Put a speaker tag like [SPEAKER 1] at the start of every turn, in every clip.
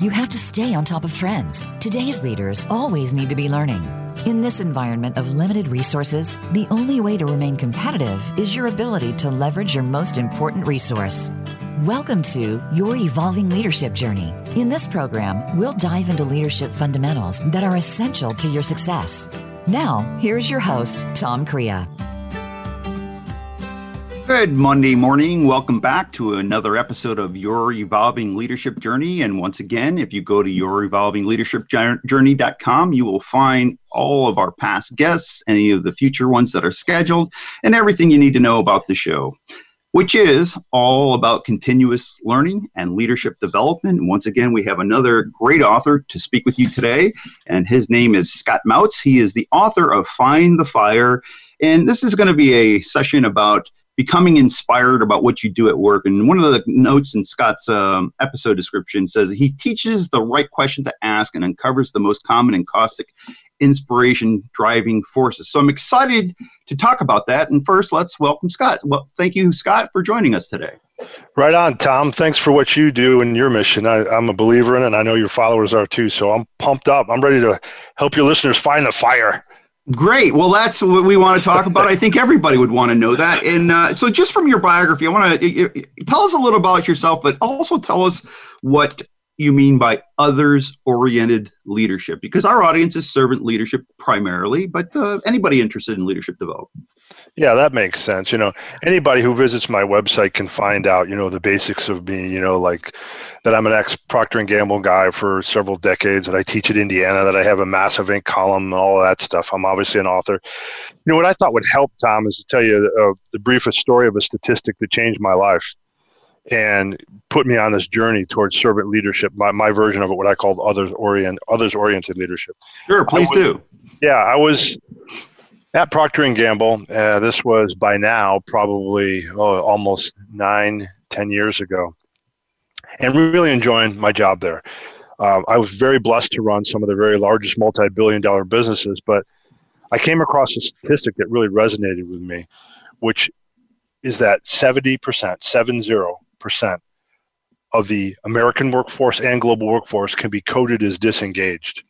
[SPEAKER 1] you have to stay on top of trends. Today's leaders always need to be learning. In this environment of limited resources, the only way to remain competitive is your ability to leverage your most important resource. Welcome to Your Evolving Leadership Journey. In this program, we'll dive into leadership fundamentals that are essential to your success. Now, here's your host, Tom Crea.
[SPEAKER 2] Good Monday morning. Welcome back to another episode of Your Evolving Leadership Journey. And once again, if you go to your evolving leadership yourevolvingleadershipjourney.com, you will find all of our past guests, any of the future ones that are scheduled, and everything you need to know about the show, which is all about continuous learning and leadership development. And once again, we have another great author to speak with you today, and his name is Scott Mautz. He is the author of Find the Fire. And this is going to be a session about becoming inspired about what you do at work. And one of the notes in Scott's um, episode description says he teaches the right question to ask and uncovers the most common and caustic inspiration driving forces. So I'm excited to talk about that. And first, let's welcome Scott. Well, thank you, Scott, for joining us today.
[SPEAKER 3] Right on, Tom. Thanks for what you do and your mission. I, am a believer in it, and I know your followers are too. So I'm pumped up. I'm ready to help your listeners find the fire.
[SPEAKER 2] Great. Well, that's what we want to talk about. I think everybody would want to know that. And uh, so, just from your biography, I want to tell us a little about yourself, but also tell us what you mean by others oriented leadership because our audience is servant leadership primarily but uh, anybody interested in leadership development
[SPEAKER 3] yeah that makes sense you know anybody who visits my website can find out you know the basics of me you know like that i'm an ex procter and gamble guy for several decades that i teach at indiana that i have a massive Inc. column and all that stuff i'm obviously an author you know what i thought would help tom is to tell you uh, the briefest story of a statistic that changed my life and put me on this journey towards servant leadership. My, my version of it, what I called others orient others oriented leadership.
[SPEAKER 2] Sure, please
[SPEAKER 3] was,
[SPEAKER 2] do.
[SPEAKER 3] Yeah, I was at Procter Gamble. Uh, this was by now probably oh, almost nine, ten years ago, and really enjoying my job there. Uh, I was very blessed to run some of the very largest multi-billion-dollar businesses, but I came across a statistic that really resonated with me, which is that 70%, seven zero percent of the American workforce and global workforce can be coded as disengaged.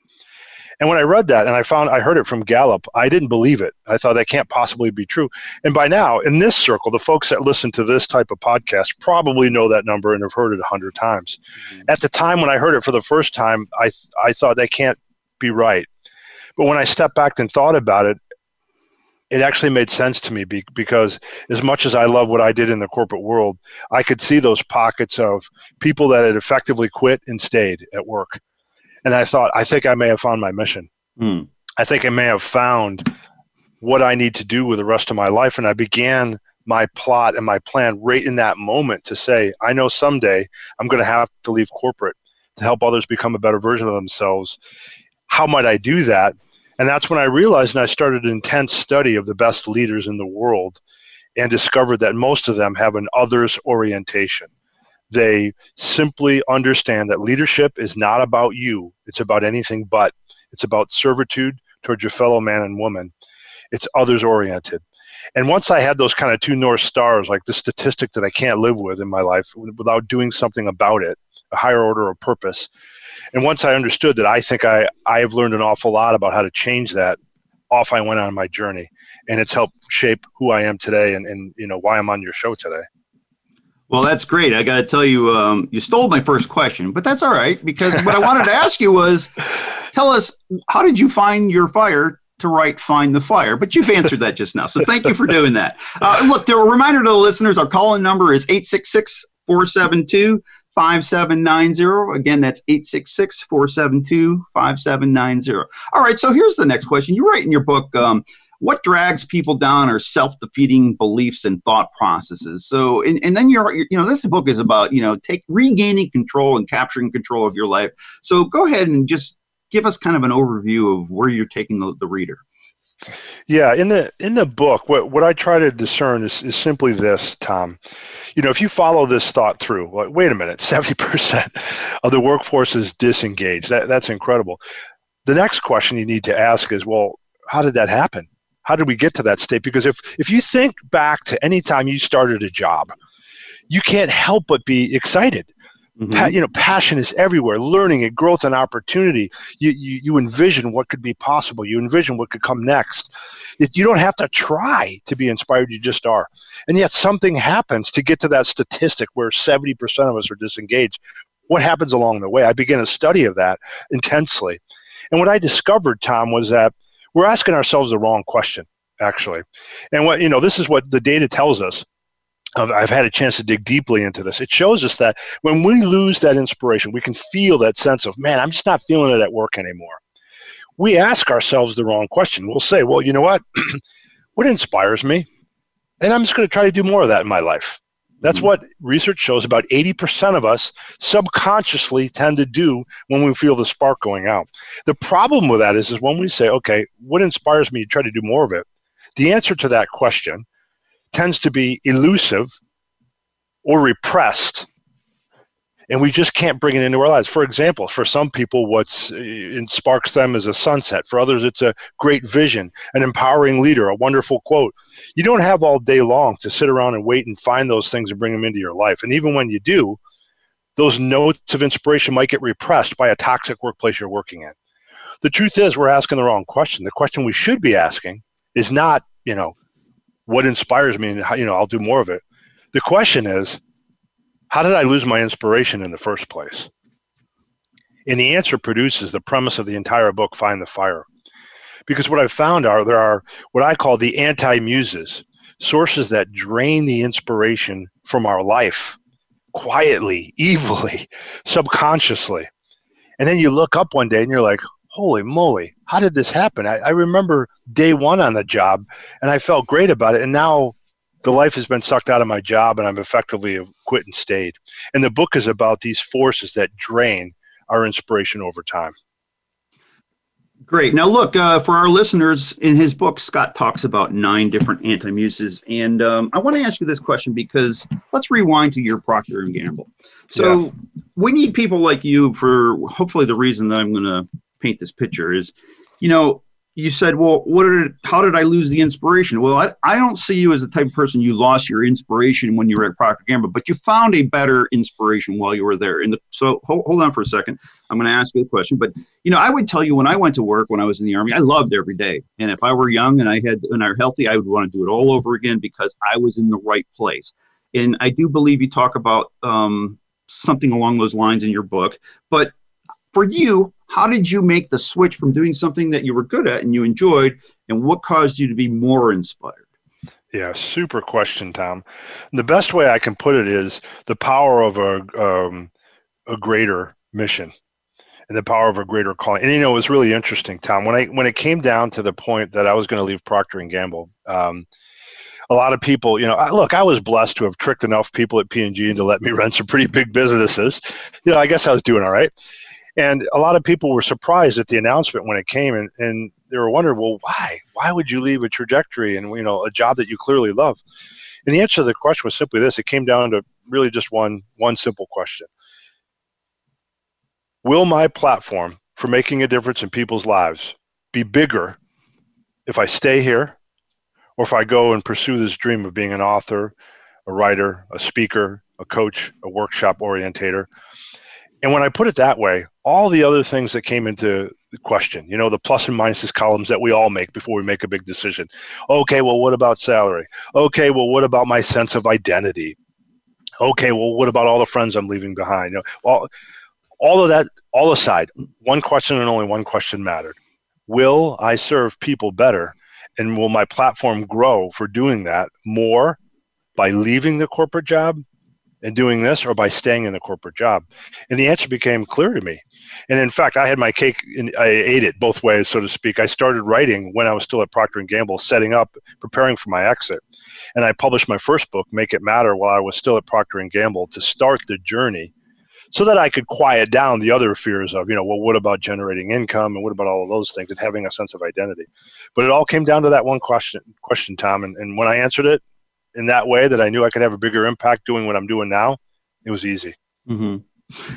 [SPEAKER 3] And when I read that and I found I heard it from Gallup, I didn't believe it. I thought that can't possibly be true. And by now, in this circle, the folks that listen to this type of podcast probably know that number and have heard it a hundred times. Mm-hmm. At the time when I heard it for the first time, I I thought that can't be right. But when I stepped back and thought about it, it actually made sense to me because as much as I love what I did in the corporate world, I could see those pockets of people that had effectively quit and stayed at work. And I thought, I think I may have found my mission. Mm. I think I may have found what I need to do with the rest of my life. And I began my plot and my plan right in that moment to say, I know someday I'm going to have to leave corporate to help others become a better version of themselves. How might I do that? And that's when I realized and I started an intense study of the best leaders in the world and discovered that most of them have an others orientation. They simply understand that leadership is not about you, it's about anything but. It's about servitude towards your fellow man and woman. It's others oriented. And once I had those kind of two North Stars, like the statistic that I can't live with in my life without doing something about it, a higher order of purpose, and once I understood that, I think I I have learned an awful lot about how to change that. Off I went on my journey, and it's helped shape who I am today, and and you know why I'm on your show today.
[SPEAKER 2] Well, that's great. I got to tell you, um, you stole my first question, but that's all right because what I wanted to ask you was, tell us how did you find your fire to write "Find the Fire"? But you've answered that just now, so thank you for doing that. Uh, look, a reminder to the listeners: our call-in number is 866 472 5790. Again, that's 866 472 5790. All right, so here's the next question. You write in your book, um, what drags people down are self-defeating beliefs and thought processes so and, and then you're you know this book is about you know take regaining control and capturing control of your life so go ahead and just give us kind of an overview of where you're taking the, the reader
[SPEAKER 3] yeah, in the in the book, what what I try to discern is, is simply this, Tom. You know, if you follow this thought through, like, wait a minute, seventy percent of the workforce is disengaged. That that's incredible. The next question you need to ask is, well, how did that happen? How did we get to that state? Because if if you think back to any time you started a job, you can't help but be excited Mm-hmm. Pa- you know, passion is everywhere. Learning and growth and opportunity. You, you you envision what could be possible. You envision what could come next. It, you don't have to try to be inspired. You just are. And yet something happens to get to that statistic where seventy percent of us are disengaged. What happens along the way? I began a study of that intensely, and what I discovered, Tom, was that we're asking ourselves the wrong question actually. And what you know, this is what the data tells us I've had a chance to dig deeply into this. It shows us that when we lose that inspiration, we can feel that sense of, man, I'm just not feeling it at work anymore. We ask ourselves the wrong question. We'll say, well, you know what? what inspires me? And I'm just going to try to do more of that in my life. That's mm-hmm. what research shows about 80% of us subconsciously tend to do when we feel the spark going out. The problem with that is, is when we say, okay, what inspires me to try to do more of it? The answer to that question tends to be elusive or repressed and we just can't bring it into our lives. For example, for some people, what uh, sparks them is a sunset. For others, it's a great vision, an empowering leader, a wonderful quote. You don't have all day long to sit around and wait and find those things and bring them into your life. And even when you do, those notes of inspiration might get repressed by a toxic workplace you're working in. The truth is, we're asking the wrong question. The question we should be asking is not, you know, what inspires me and how, you know i'll do more of it the question is how did i lose my inspiration in the first place and the answer produces the premise of the entire book find the fire because what i've found are there are what i call the anti-muses sources that drain the inspiration from our life quietly evilly subconsciously and then you look up one day and you're like holy moly, how did this happen? I, I, remember day one on the job and I felt great about it. And now the life has been sucked out of my job and I'm effectively quit and stayed. And the book is about these forces that drain our inspiration over time.
[SPEAKER 2] Great. Now, look, uh, for our listeners, in his book, Scott talks about nine different anti-muses, and um, I want to ask you this question because let's rewind to your Procter and Gamble. So, yeah. we need people like you for hopefully the reason that I'm going to paint this picture is, you know, you said, well, what did, how did I lose the inspiration? Well, I, I don't see you as the type of person you lost your inspiration when you were at Procter Gamble, but you found a better inspiration while you were there. And the, so hold, hold on for a second. I'm going to ask you a question, but you know, I would tell you when I went to work, when I was in the army, I loved every day. And if I were young and I had, and I were healthy, I would want to do it all over again because I was in the right place. And I do believe you talk about um, something along those lines in your book, but for you, how did you make the switch from doing something that you were good at and you enjoyed, and what caused you to be more inspired?
[SPEAKER 3] Yeah, super question, Tom. The best way I can put it is the power of a um, a greater mission and the power of a greater calling. And you know, it was really interesting, Tom. When I when it came down to the point that I was going to leave Procter and Gamble, um, a lot of people, you know, I, look, I was blessed to have tricked enough people at P and G to let me run some pretty big businesses. You know, I guess I was doing all right. And a lot of people were surprised at the announcement when it came, and, and they were wondering, well, why? Why would you leave a trajectory and you know a job that you clearly love? And the answer to the question was simply this: it came down to really just one one simple question: Will my platform for making a difference in people's lives be bigger if I stay here, or if I go and pursue this dream of being an author, a writer, a speaker, a coach, a workshop orientator? And when I put it that way, all the other things that came into the question, you know, the plus and minuses columns that we all make before we make a big decision. Okay, well, what about salary? Okay, well, what about my sense of identity? Okay, well, what about all the friends I'm leaving behind? You know, all, all of that, all aside, one question and only one question mattered. Will I serve people better? And will my platform grow for doing that more by leaving the corporate job and doing this or by staying in the corporate job? And the answer became clear to me. And in fact, I had my cake and I ate it both ways, so to speak. I started writing when I was still at Procter Gamble, setting up, preparing for my exit. And I published my first book, Make It Matter, while I was still at Procter Gamble to start the journey so that I could quiet down the other fears of, you know, well, what about generating income and what about all of those things and having a sense of identity. But it all came down to that one question, question, Tom. And, and when I answered it, in that way that I knew I could have a bigger impact doing what I'm doing now, it was easy.
[SPEAKER 2] Mm-hmm.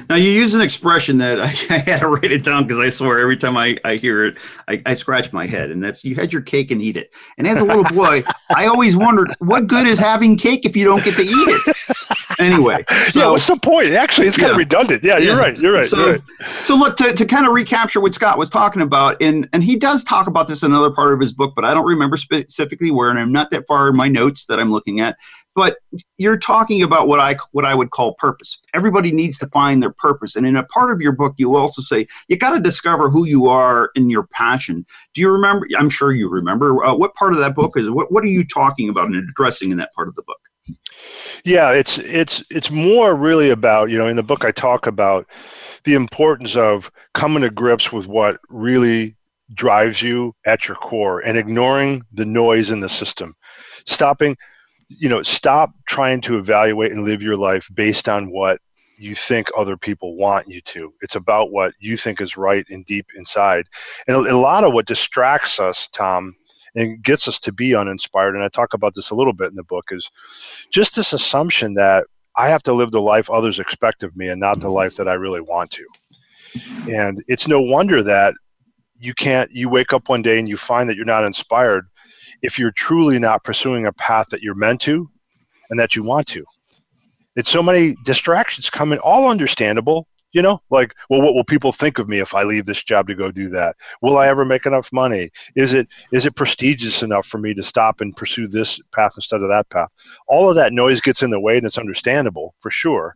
[SPEAKER 2] Now you use an expression that I, I had to write it down because I swear every time I, I hear it, I, I, scratch my head. And that's you had your cake and eat it. And as a little boy, I always wondered what good is having cake if you don't get to eat it. anyway,
[SPEAKER 3] so, yeah, what's the point? Actually, it's kind yeah. of redundant. Yeah, you're right. You're right.
[SPEAKER 2] So,
[SPEAKER 3] you're right.
[SPEAKER 2] so look to, to kind of recapture what Scott was talking about, and and he does talk about this in another part of his book, but I don't remember specifically where, and I'm not that far in my notes that I'm looking at. But you're talking about what I what I would call purpose. Everybody needs to find their purpose, and in a part of your book, you also say you got to discover who you are in your passion. Do you remember? I'm sure you remember. Uh, what part of that book is? What What are you talking about and addressing in that part of the book?
[SPEAKER 3] Yeah, it's it's it's more really about you know in the book I talk about the importance of coming to grips with what really drives you at your core and ignoring the noise in the system, stopping, you know, stop trying to evaluate and live your life based on what you think other people want you to. It's about what you think is right and deep inside, and a, a lot of what distracts us, Tom, and gets us to be uninspired. And I talk about this a little bit in the book is just this assumption that I have to live the life others expect of me and not the mm-hmm. life that I really want to. And it's no wonder that you can't, you wake up one day and you find that you're not inspired if you're truly not pursuing a path that you're meant to and that you want to. It's so many distractions coming, all understandable, you know like well what will people think of me if i leave this job to go do that? Will i ever make enough money? Is it is it prestigious enough for me to stop and pursue this path instead of that path? All of that noise gets in the way and it's understandable for sure.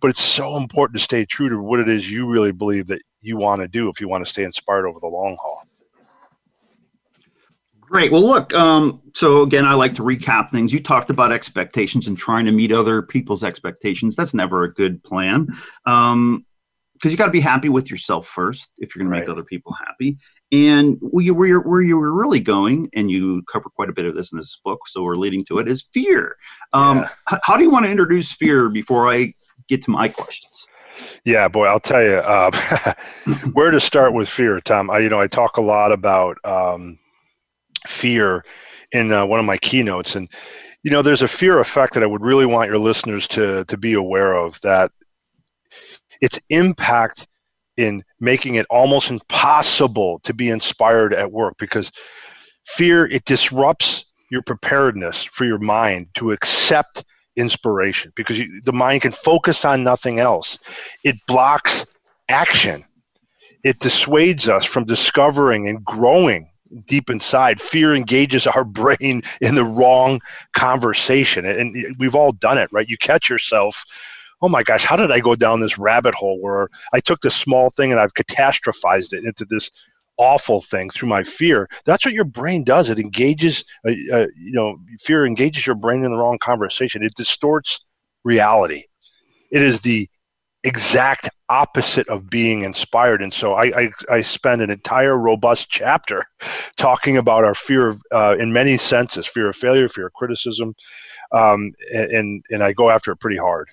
[SPEAKER 3] But it's so important to stay true to what it is you really believe that you want to do if you want to stay inspired over the long haul
[SPEAKER 2] Great. Well, look. Um, so again, I like to recap things. You talked about expectations and trying to meet other people's expectations. That's never a good plan, because um, you got to be happy with yourself first if you're going right. to make other people happy. And where you, where, where you were really going, and you cover quite a bit of this in this book, so we're leading to it, is fear. Um, yeah. h- how do you want to introduce fear before I get to my questions?
[SPEAKER 3] Yeah, boy, I'll tell you uh, where to start with fear, Tom. I, you know, I talk a lot about um, fear in uh, one of my keynotes. And you know there's a fear effect that i would really want your listeners to to be aware of that its impact in making it almost impossible to be inspired at work because fear it disrupts your preparedness for your mind to accept inspiration because you, the mind can focus on nothing else. It blocks action. It dissuades us from discovering and growing deep inside, fear engages our brain in the wrong conversation. And we've all done it, right? You catch yourself, oh my gosh, how did I go down this rabbit hole where I took this small thing and I've catastrophized it into this awful thing through my fear? That's what your brain does. It engages, uh, uh, you know, fear engages your brain in the wrong conversation. It distorts reality. It is the exact opposite of being inspired. And so I, I, I spend an entire robust chapter talking about our fear uh, in many senses fear of failure, fear of criticism. Um, and, and I go after it pretty hard.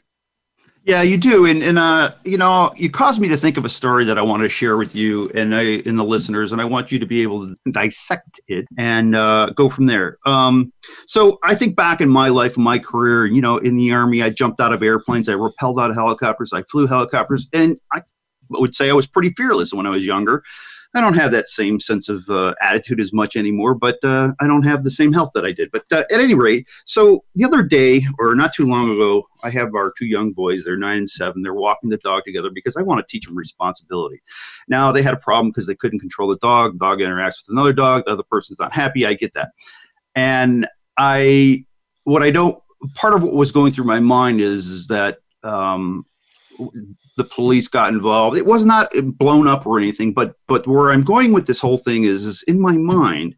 [SPEAKER 2] Yeah, you do, and and uh, you know, you caused me to think of a story that I want to share with you and I, the listeners, and I want you to be able to dissect it and uh, go from there. Um, so I think back in my life, my career, you know, in the army, I jumped out of airplanes, I rappelled out of helicopters, I flew helicopters, and I would say I was pretty fearless when I was younger. I don't have that same sense of uh, attitude as much anymore, but uh, I don't have the same health that I did. But uh, at any rate, so the other day, or not too long ago, I have our two young boys. They're nine and seven. They're walking the dog together because I want to teach them responsibility. Now they had a problem because they couldn't control the dog. The dog interacts with another dog. The other person's not happy. I get that, and I what I don't part of what was going through my mind is, is that um, the police got involved. It was not blown up or anything, but but where I'm going with this whole thing is, is in my mind,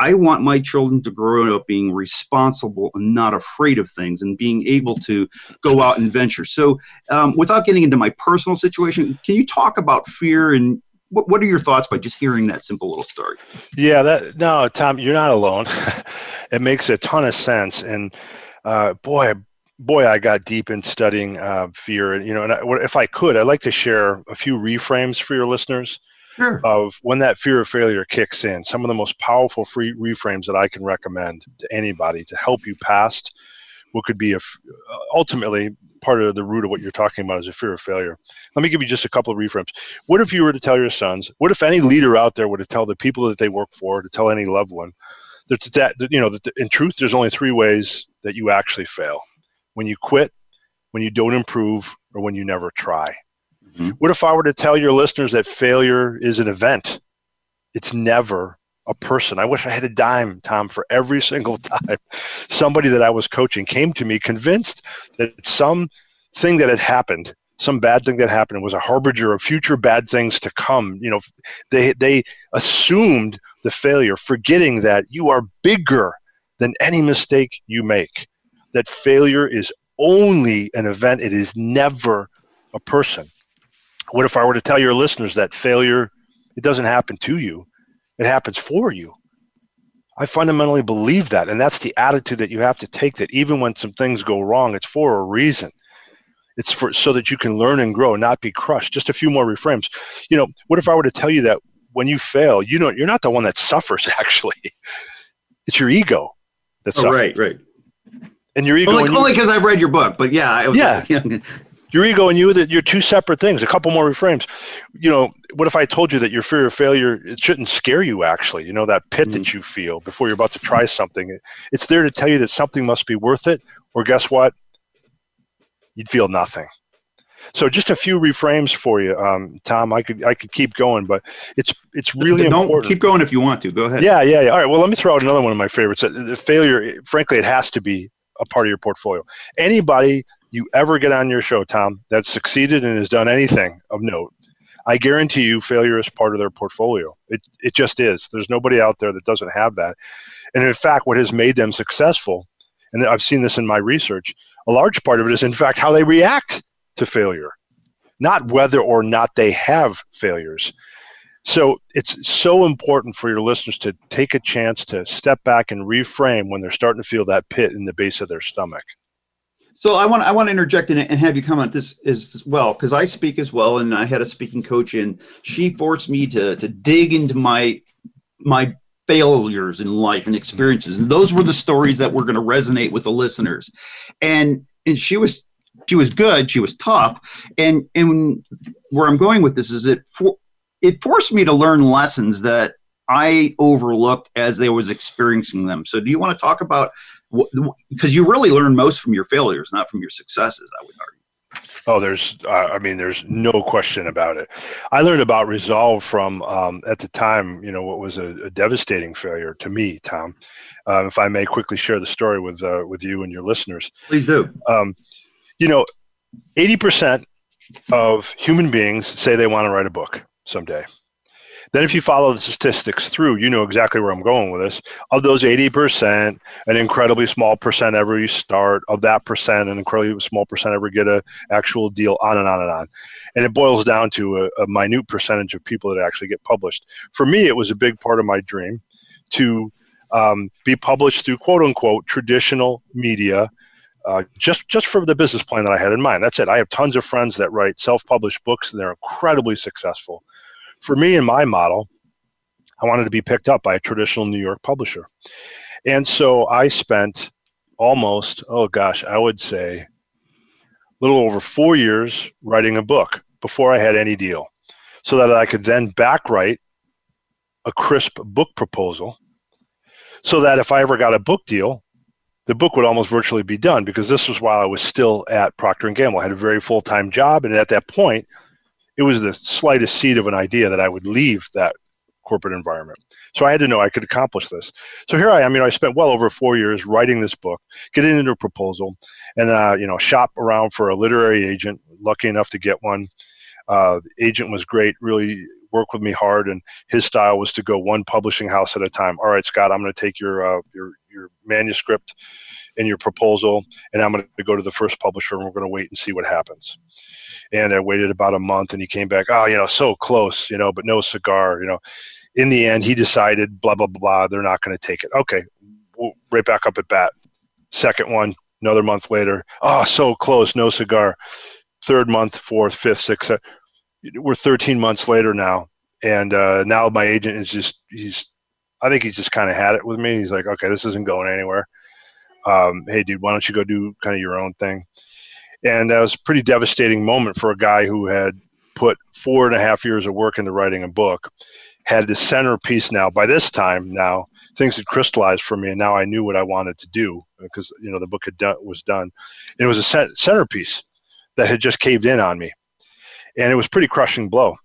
[SPEAKER 2] I want my children to grow up being responsible and not afraid of things and being able to go out and venture. So, um, without getting into my personal situation, can you talk about fear and what, what are your thoughts by just hearing that simple little story?
[SPEAKER 3] Yeah, that no, Tom, you're not alone. it makes a ton of sense, and uh, boy, boy, I got deep in studying uh, fear, and you know, and I, if I could, I'd like to share a few reframes for your listeners sure. of when that fear of failure kicks in. Some of the most powerful free reframes that I can recommend to anybody to help you past what could be a, ultimately part of the root of what you're talking about is a fear of failure. Let me give you just a couple of reframes. What if you were to tell your sons? What if any leader out there were to tell the people that they work for, to tell any loved one, that, that you know, that in truth, there's only three ways that you actually fail when you quit, when you don't improve or when you never try. Mm-hmm. What if I were to tell your listeners that failure is an event? It's never a person. I wish I had a dime, Tom, for every single time somebody that I was coaching came to me convinced that some thing that had happened, some bad thing that happened was a harbinger of future bad things to come. You know, they they assumed the failure, forgetting that you are bigger than any mistake you make. That failure is only an event, it is never a person. What if I were to tell your listeners that failure, it doesn't happen to you, it happens for you? I fundamentally believe that. And that's the attitude that you have to take that even when some things go wrong, it's for a reason. It's for so that you can learn and grow, not be crushed. Just a few more reframes. You know, what if I were to tell you that when you fail, you know, you're not the one that suffers actually. It's your ego that
[SPEAKER 2] oh,
[SPEAKER 3] suffers.
[SPEAKER 2] Right, right.
[SPEAKER 3] And your ego.
[SPEAKER 2] Only because I've read your book, but yeah,
[SPEAKER 3] yeah. your ego and you, you're two separate things. A couple more reframes. You know, what if I told you that your fear of failure it shouldn't scare you? Actually, you know that pit mm-hmm. that you feel before you're about to try something. It's there to tell you that something must be worth it. Or guess what? You'd feel nothing. So just a few reframes for you, um, Tom. I could I could keep going, but it's it's really
[SPEAKER 2] Don't
[SPEAKER 3] important.
[SPEAKER 2] Keep going if you want to. Go ahead.
[SPEAKER 3] Yeah, yeah, yeah. All right. Well, let me throw out another one of my favorites. Uh, the failure, frankly, it has to be a part of your portfolio. Anybody you ever get on your show, Tom, that's succeeded and has done anything of note, I guarantee you, failure is part of their portfolio. It it just is. There's nobody out there that doesn't have that. And in fact, what has made them successful, and I've seen this in my research, a large part of it is in fact how they react to failure not whether or not they have failures. So it's so important for your listeners to take a chance to step back and reframe when they're starting to feel that pit in the base of their stomach.
[SPEAKER 2] So I want I want to interject and have you comment this as well because I speak as well and I had a speaking coach and she forced me to to dig into my my failures in life and experiences and those were the stories that were going to resonate with the listeners and and she was she was good she was tough and and where i'm going with this is it for it forced me to learn lessons that i overlooked as they was experiencing them so do you want to talk about because you really learn most from your failures not from your successes i would argue
[SPEAKER 3] Oh, there's, uh, I mean, there's no question about it. I learned about resolve from, um, at the time, you know, what was a, a devastating failure to me, Tom. Uh, if I may quickly share the story with uh, with you and your listeners.
[SPEAKER 2] Please do. Um,
[SPEAKER 3] you know, 80% of human beings say they want to write a book someday. Then, if you follow the statistics through, you know exactly where I'm going with this. Of those 80%, an incredibly small percent ever start. Of that percent, an incredibly small percent ever get an actual deal, on and on and on. And it boils down to a, a minute percentage of people that actually get published. For me, it was a big part of my dream to um, be published through quote unquote traditional media uh, just just for the business plan that I had in mind. That's it. I have tons of friends that write self-published books, and they're incredibly successful. For me, in my model, I wanted to be picked up by a traditional New York publisher, and so I spent almost oh gosh, I would say a little over four years writing a book before I had any deal, so that I could then back write a crisp book proposal, so that if I ever got a book deal, the book would almost virtually be done because this was while I was still at Procter and Gamble. I had a very full time job, and at that point, it was the slightest seed of an idea that I would leave that corporate environment. So I had to know I could accomplish this. So here I am. You know, I spent well over four years writing this book, getting into a proposal, and uh, you know, shop around for a literary agent. Lucky enough to get one. Uh, agent was great. Really worked with me hard, and his style was to go one publishing house at a time. All right, Scott, I'm going to take your uh, your your manuscript and your proposal, and I'm going to go to the first publisher, and we're going to wait and see what happens. And I waited about a month, and he came back. Oh, you know, so close, you know, but no cigar. You know, in the end, he decided, blah blah blah. They're not going to take it. Okay, right back up at bat. Second one, another month later. Oh, so close, no cigar. Third month, fourth, fifth, sixth. We're 13 months later now, and uh, now my agent is just he's I think he just kind of had it with me. He's like, okay, this isn't going anywhere. Um, hey, dude, why don't you go do kind of your own thing? And that was a pretty devastating moment for a guy who had put four and a half years of work into writing a book, had the centerpiece now, by this time now, things had crystallized for me, and now I knew what I wanted to do because you know the book had done, was done. And it was a centerpiece that had just caved in on me, and it was pretty crushing blow.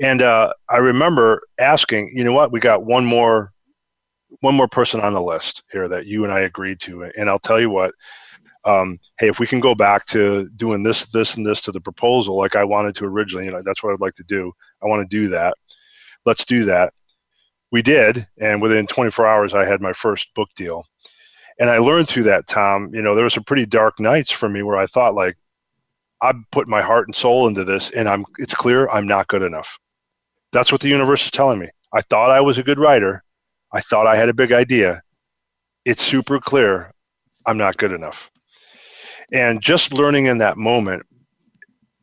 [SPEAKER 3] And uh, I remember asking, you know what, we got one more one more person on the list here that you and I agreed to, and I'll tell you what. Um, hey, if we can go back to doing this, this, and this to the proposal, like I wanted to originally, you know, that's what I'd like to do. I want to do that. Let's do that. We did, and within 24 hours, I had my first book deal. And I learned through that, Tom. You know, there were some pretty dark nights for me where I thought, like, I put my heart and soul into this, and I'm. It's clear I'm not good enough. That's what the universe is telling me. I thought I was a good writer, I thought I had a big idea. It's super clear I'm not good enough. And just learning in that moment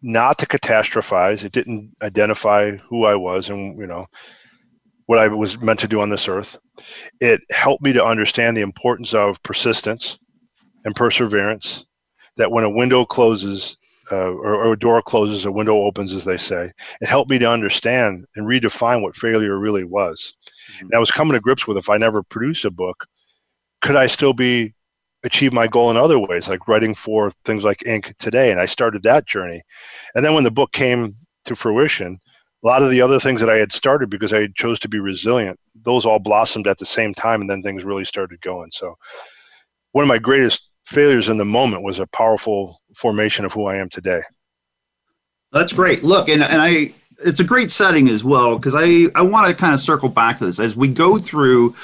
[SPEAKER 3] not to catastrophize, it didn't identify who I was and, you know, what I was meant to do on this earth. It helped me to understand the importance of persistence and perseverance. That when a window closes, uh, or, or, a door closes, a window opens, as they say. It helped me to understand and redefine what failure really was. Mm-hmm. And I was coming to grips with if I never produce a book, could I still be achieve my goal in other ways, like writing for things like Inc. today? And I started that journey. And then when the book came to fruition, a lot of the other things that I had started because I chose to be resilient, those all blossomed at the same time, and then things really started going. So, one of my greatest failures in the moment was a powerful formation of who I am today.
[SPEAKER 2] That's great. Look, and, and I it's a great setting as well because I, I want to kind of circle back to this as we go through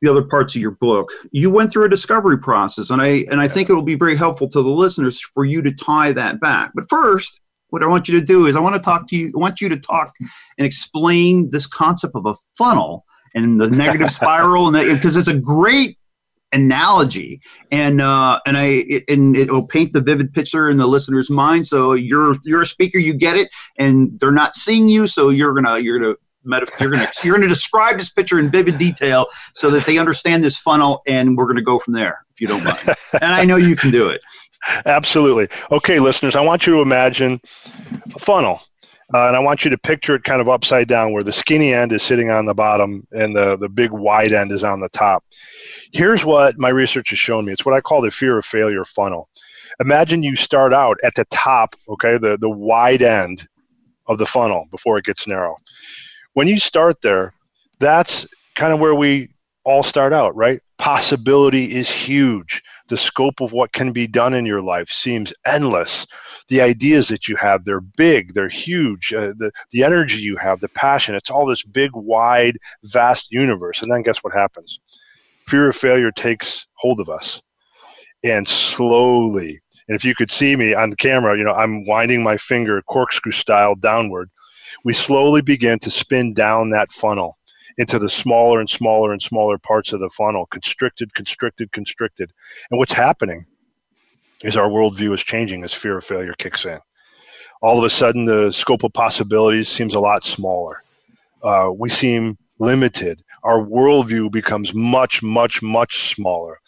[SPEAKER 2] the other parts of your book. You went through a discovery process, and I and I think it will be very helpful to the listeners for you to tie that back. But first, what I want you to do is I want to talk to you. I want you to talk and explain this concept of a funnel and the negative spiral, and because it's a great analogy. And uh and i and it will paint the vivid picture in the listener's mind. So you're you're a speaker you get it. And they're not seeing you. So you're gonna you're gonna you're gonna you're gonna describe this picture in vivid detail so that they understand this funnel and we're gonna go from there if you don't mind. And i know you can do it.
[SPEAKER 3] Absolutely. Okay listeners i want you to imagine a funnel uh, and I want you to picture it kind of upside down where the skinny end is sitting on the bottom and the, the big wide end is on the top. Here's what my research has shown me it's what I call the fear of failure funnel. Imagine you start out at the top, okay, the, the wide end of the funnel before it gets narrow. When you start there, that's kind of where we all start out, right? Possibility is huge. The scope of what can be done in your life seems endless. The ideas that you have, they're big, they're huge. Uh, the, the energy you have, the passion, it's all this big, wide, vast universe. And then guess what happens? Fear of failure takes hold of us. And slowly, and if you could see me on the camera, you know, I'm winding my finger corkscrew style downward. We slowly begin to spin down that funnel into the smaller and smaller and smaller parts of the funnel, constricted, constricted, constricted. And what's happening is our worldview is changing as fear of failure kicks in. All of a sudden, the scope of possibilities seems a lot smaller. Uh, we seem limited. Our worldview becomes much, much, much smaller.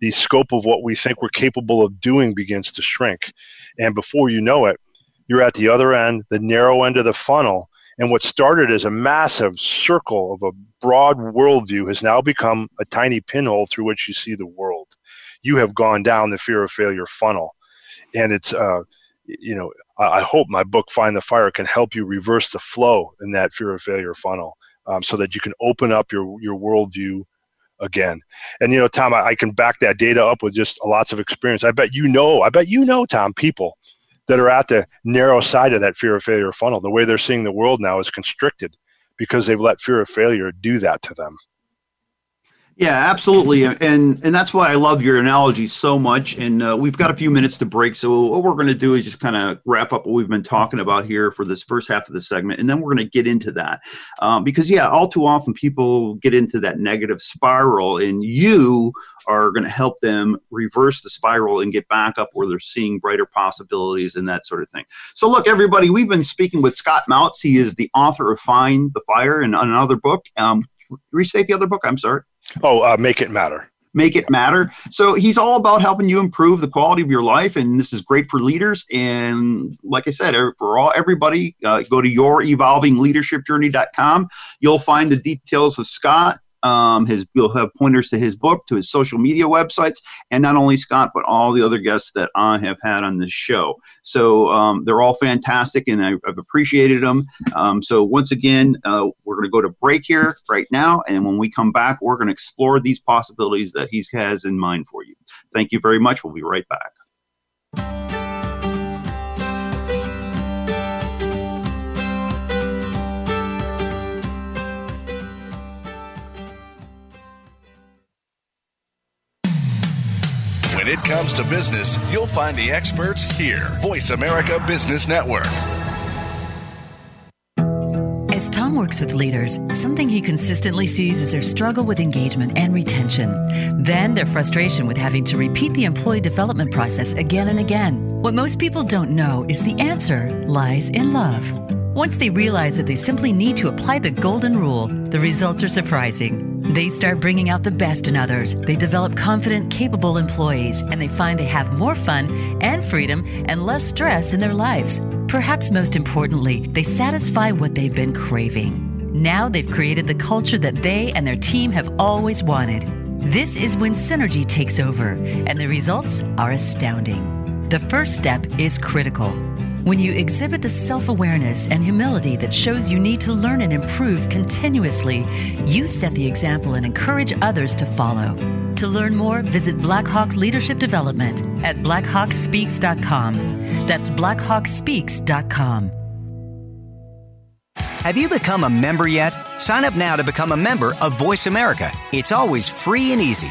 [SPEAKER 3] The scope of what we think we're capable of doing begins to shrink. And before you know it, you're at the other end, the narrow end of the funnel, and what started as a massive circle of a broad worldview has now become a tiny pinhole through which you see the world. You have gone down the fear of failure funnel. And it's, uh, you know, I, hope my book, Find the Fire, can help you reverse the flow in that fear of failure funnel um, so that you can open up your, your worldview again. And, you know, Tom, I, I can back that data up with just lots of experience. I bet you know, I bet you know, Tom, people that are at the narrow side of that fear of failure funnel. The way they're seeing the world now is constricted because they've let fear of failure do that to them.
[SPEAKER 2] Yeah, absolutely, and and that's why I love your analogy so much. And uh, we've got a few minutes to break, so what we're going to do is just kind of wrap up what we've been talking about here for this first half of the segment, and then we're going to get into that um, because yeah, all too often people get into that negative spiral, and you are going to help them reverse the spiral and get back up where they're seeing brighter possibilities and that sort of thing. So, look, everybody, we've been speaking with Scott Mautz. He is the author of Find the Fire and another book. Um, restate the other book. I'm sorry.
[SPEAKER 3] Oh, uh, Make It Matter.
[SPEAKER 2] Make It Matter. So he's all about helping you improve the quality of your life, and this is great for leaders. And like I said, er, for all everybody, uh, go to yourevolvingleadershipjourney.com. You'll find the details of Scott Um, his you'll have pointers to his book, to his social media websites, and not only Scott, but all the other guests that I have had on this show. So um, they're all fantastic, and I, have appreciated them. Um, so once again, uh, we're going to go to break here right now, and when we come back, we're going to explore these possibilities that he has in mind for you. Thank you very much. We'll be right back.
[SPEAKER 4] When it comes to business, you'll find the experts here. Voice America Business Network.
[SPEAKER 5] As Tom works with leaders, something he consistently sees is their struggle with engagement and retention. Then their frustration with having to repeat the employee development process again and again. What most people don't know is the answer lies in love. Once they realize that they simply need to apply the golden rule, the results are surprising. They start bringing out the best in others. They develop confident, capable employees, and they find they have more fun and freedom and less stress in their lives. Perhaps most importantly, they satisfy what they've been craving. Now they've created the culture that they and their team have always wanted. This is when synergy takes over, and the results are astounding. The first step is critical. When you exhibit the self awareness and humility that shows you need to learn and improve continuously, you set the example and encourage others to follow. To learn more, visit Blackhawk Leadership Development at blackhawkspeaks.com. That's blackhawkspeaks.com.
[SPEAKER 6] Have you become a member yet? Sign up now to become a member of Voice America. It's always free and easy.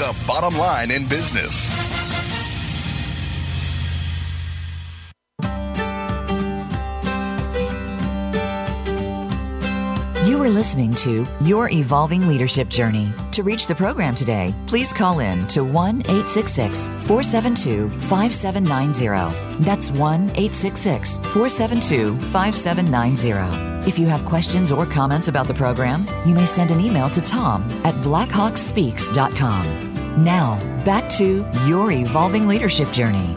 [SPEAKER 4] the bottom line in business.
[SPEAKER 1] You are listening to Your Evolving Leadership Journey. To reach the program today, please call in to 1 866 472 5790. That's 1 866 472 5790. If you have questions or comments about the program, you may send an email to tom at blackhawkspeaks.com. Now, back to Your Evolving Leadership Journey.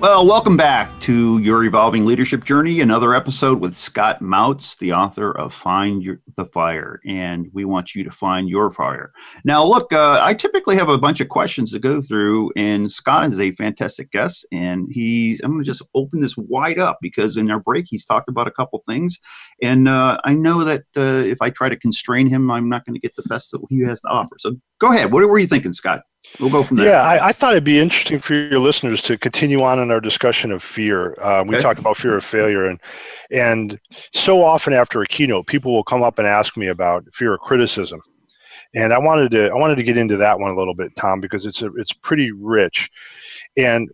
[SPEAKER 2] Well, welcome back to your evolving leadership journey. Another episode with Scott Mautz, the author of Find your, the Fire, and we want you to find your fire. Now, look, uh, I typically have a bunch of questions to go through, and Scott is a fantastic guest, and he's. I'm going to just open this wide up because in our break he's talked about a couple things, and uh, I know that uh, if I try to constrain him, I'm not going to get the best that he has to offer. So, go ahead. What were you thinking, Scott? We'll go from there.
[SPEAKER 3] Yeah, I, I, thought it'd be interesting for your listeners to continue on in our discussion of fear. Uh, we okay. talked about fear of failure, and and so often after a keynote, people will come up and ask me about fear of criticism, and I wanted to I wanted to get into that one a little bit, Tom, because it's a, it's pretty rich, and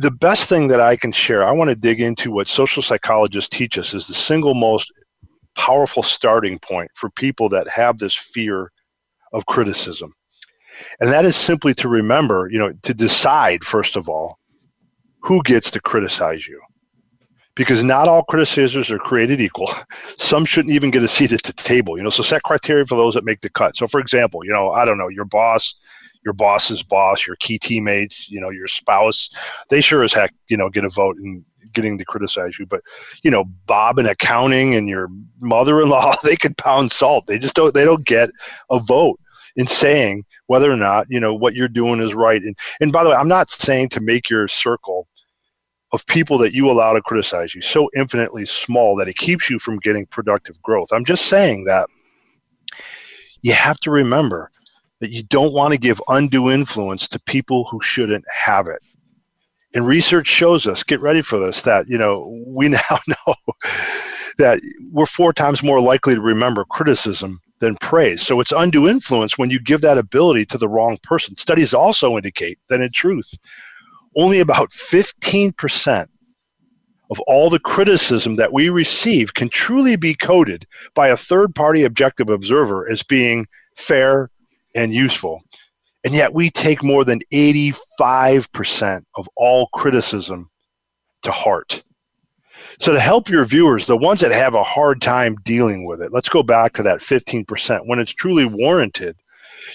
[SPEAKER 3] the best thing that I can share, I want to dig into what social psychologists teach us is the single most powerful starting point for people that have this fear of criticism and that is simply to remember, you know, to decide, first of all, who gets to criticize you. Because not all criticizers are created equal. Some shouldn't even get a seat at the table, you know. So set criteria for those that make the cut. So for example, you know, I don't know, your boss, your boss's boss, your key teammates, you know, your spouse, they sure as heck, you know, get a vote in getting to criticize you. But you know, Bob in accounting and your mother-in-law, they could pound salt. They just don't. They don't get a vote in saying whether or not you know what you're doing is right. And and by the way, I'm not saying to make your circle of people that you allow to criticize you so infinitely small that it keeps you from getting productive growth. I'm just saying that you have to remember that you don't want to give undue influence to people who shouldn't have it. And research shows us, get ready for this, that, you know, we now know that we're four times more likely to remember criticism than praise. So it's undue influence when you give that ability to the wrong person. Studies also indicate that in truth, only about 15% of all the criticism that we receive can truly be coded by a third party objective observer as being fair and useful. And yet we take more than 85% of all criticism to heart. So, to help your viewers, the ones that have a hard time dealing with it, let's go back to that 15% when it's truly warranted.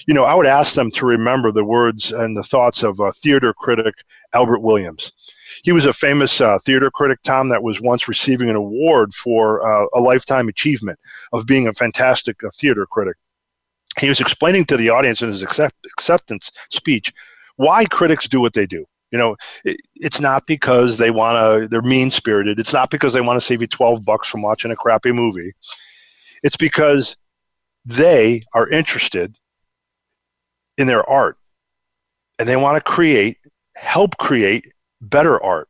[SPEAKER 3] You know, I would ask them to remember the words and the thoughts of uh, theater critic Albert Williams. He was a famous uh, theater critic, Tom, that was once receiving an award for uh, a lifetime achievement of being a fantastic uh, theater critic. He was explaining to the audience in his accept- acceptance speech why critics do what they do. You know, it, it's not because they want to, they're mean spirited. It's not because they want to save you 12 bucks from watching a crappy movie. It's because they are interested in their art and they want to create, help create better art.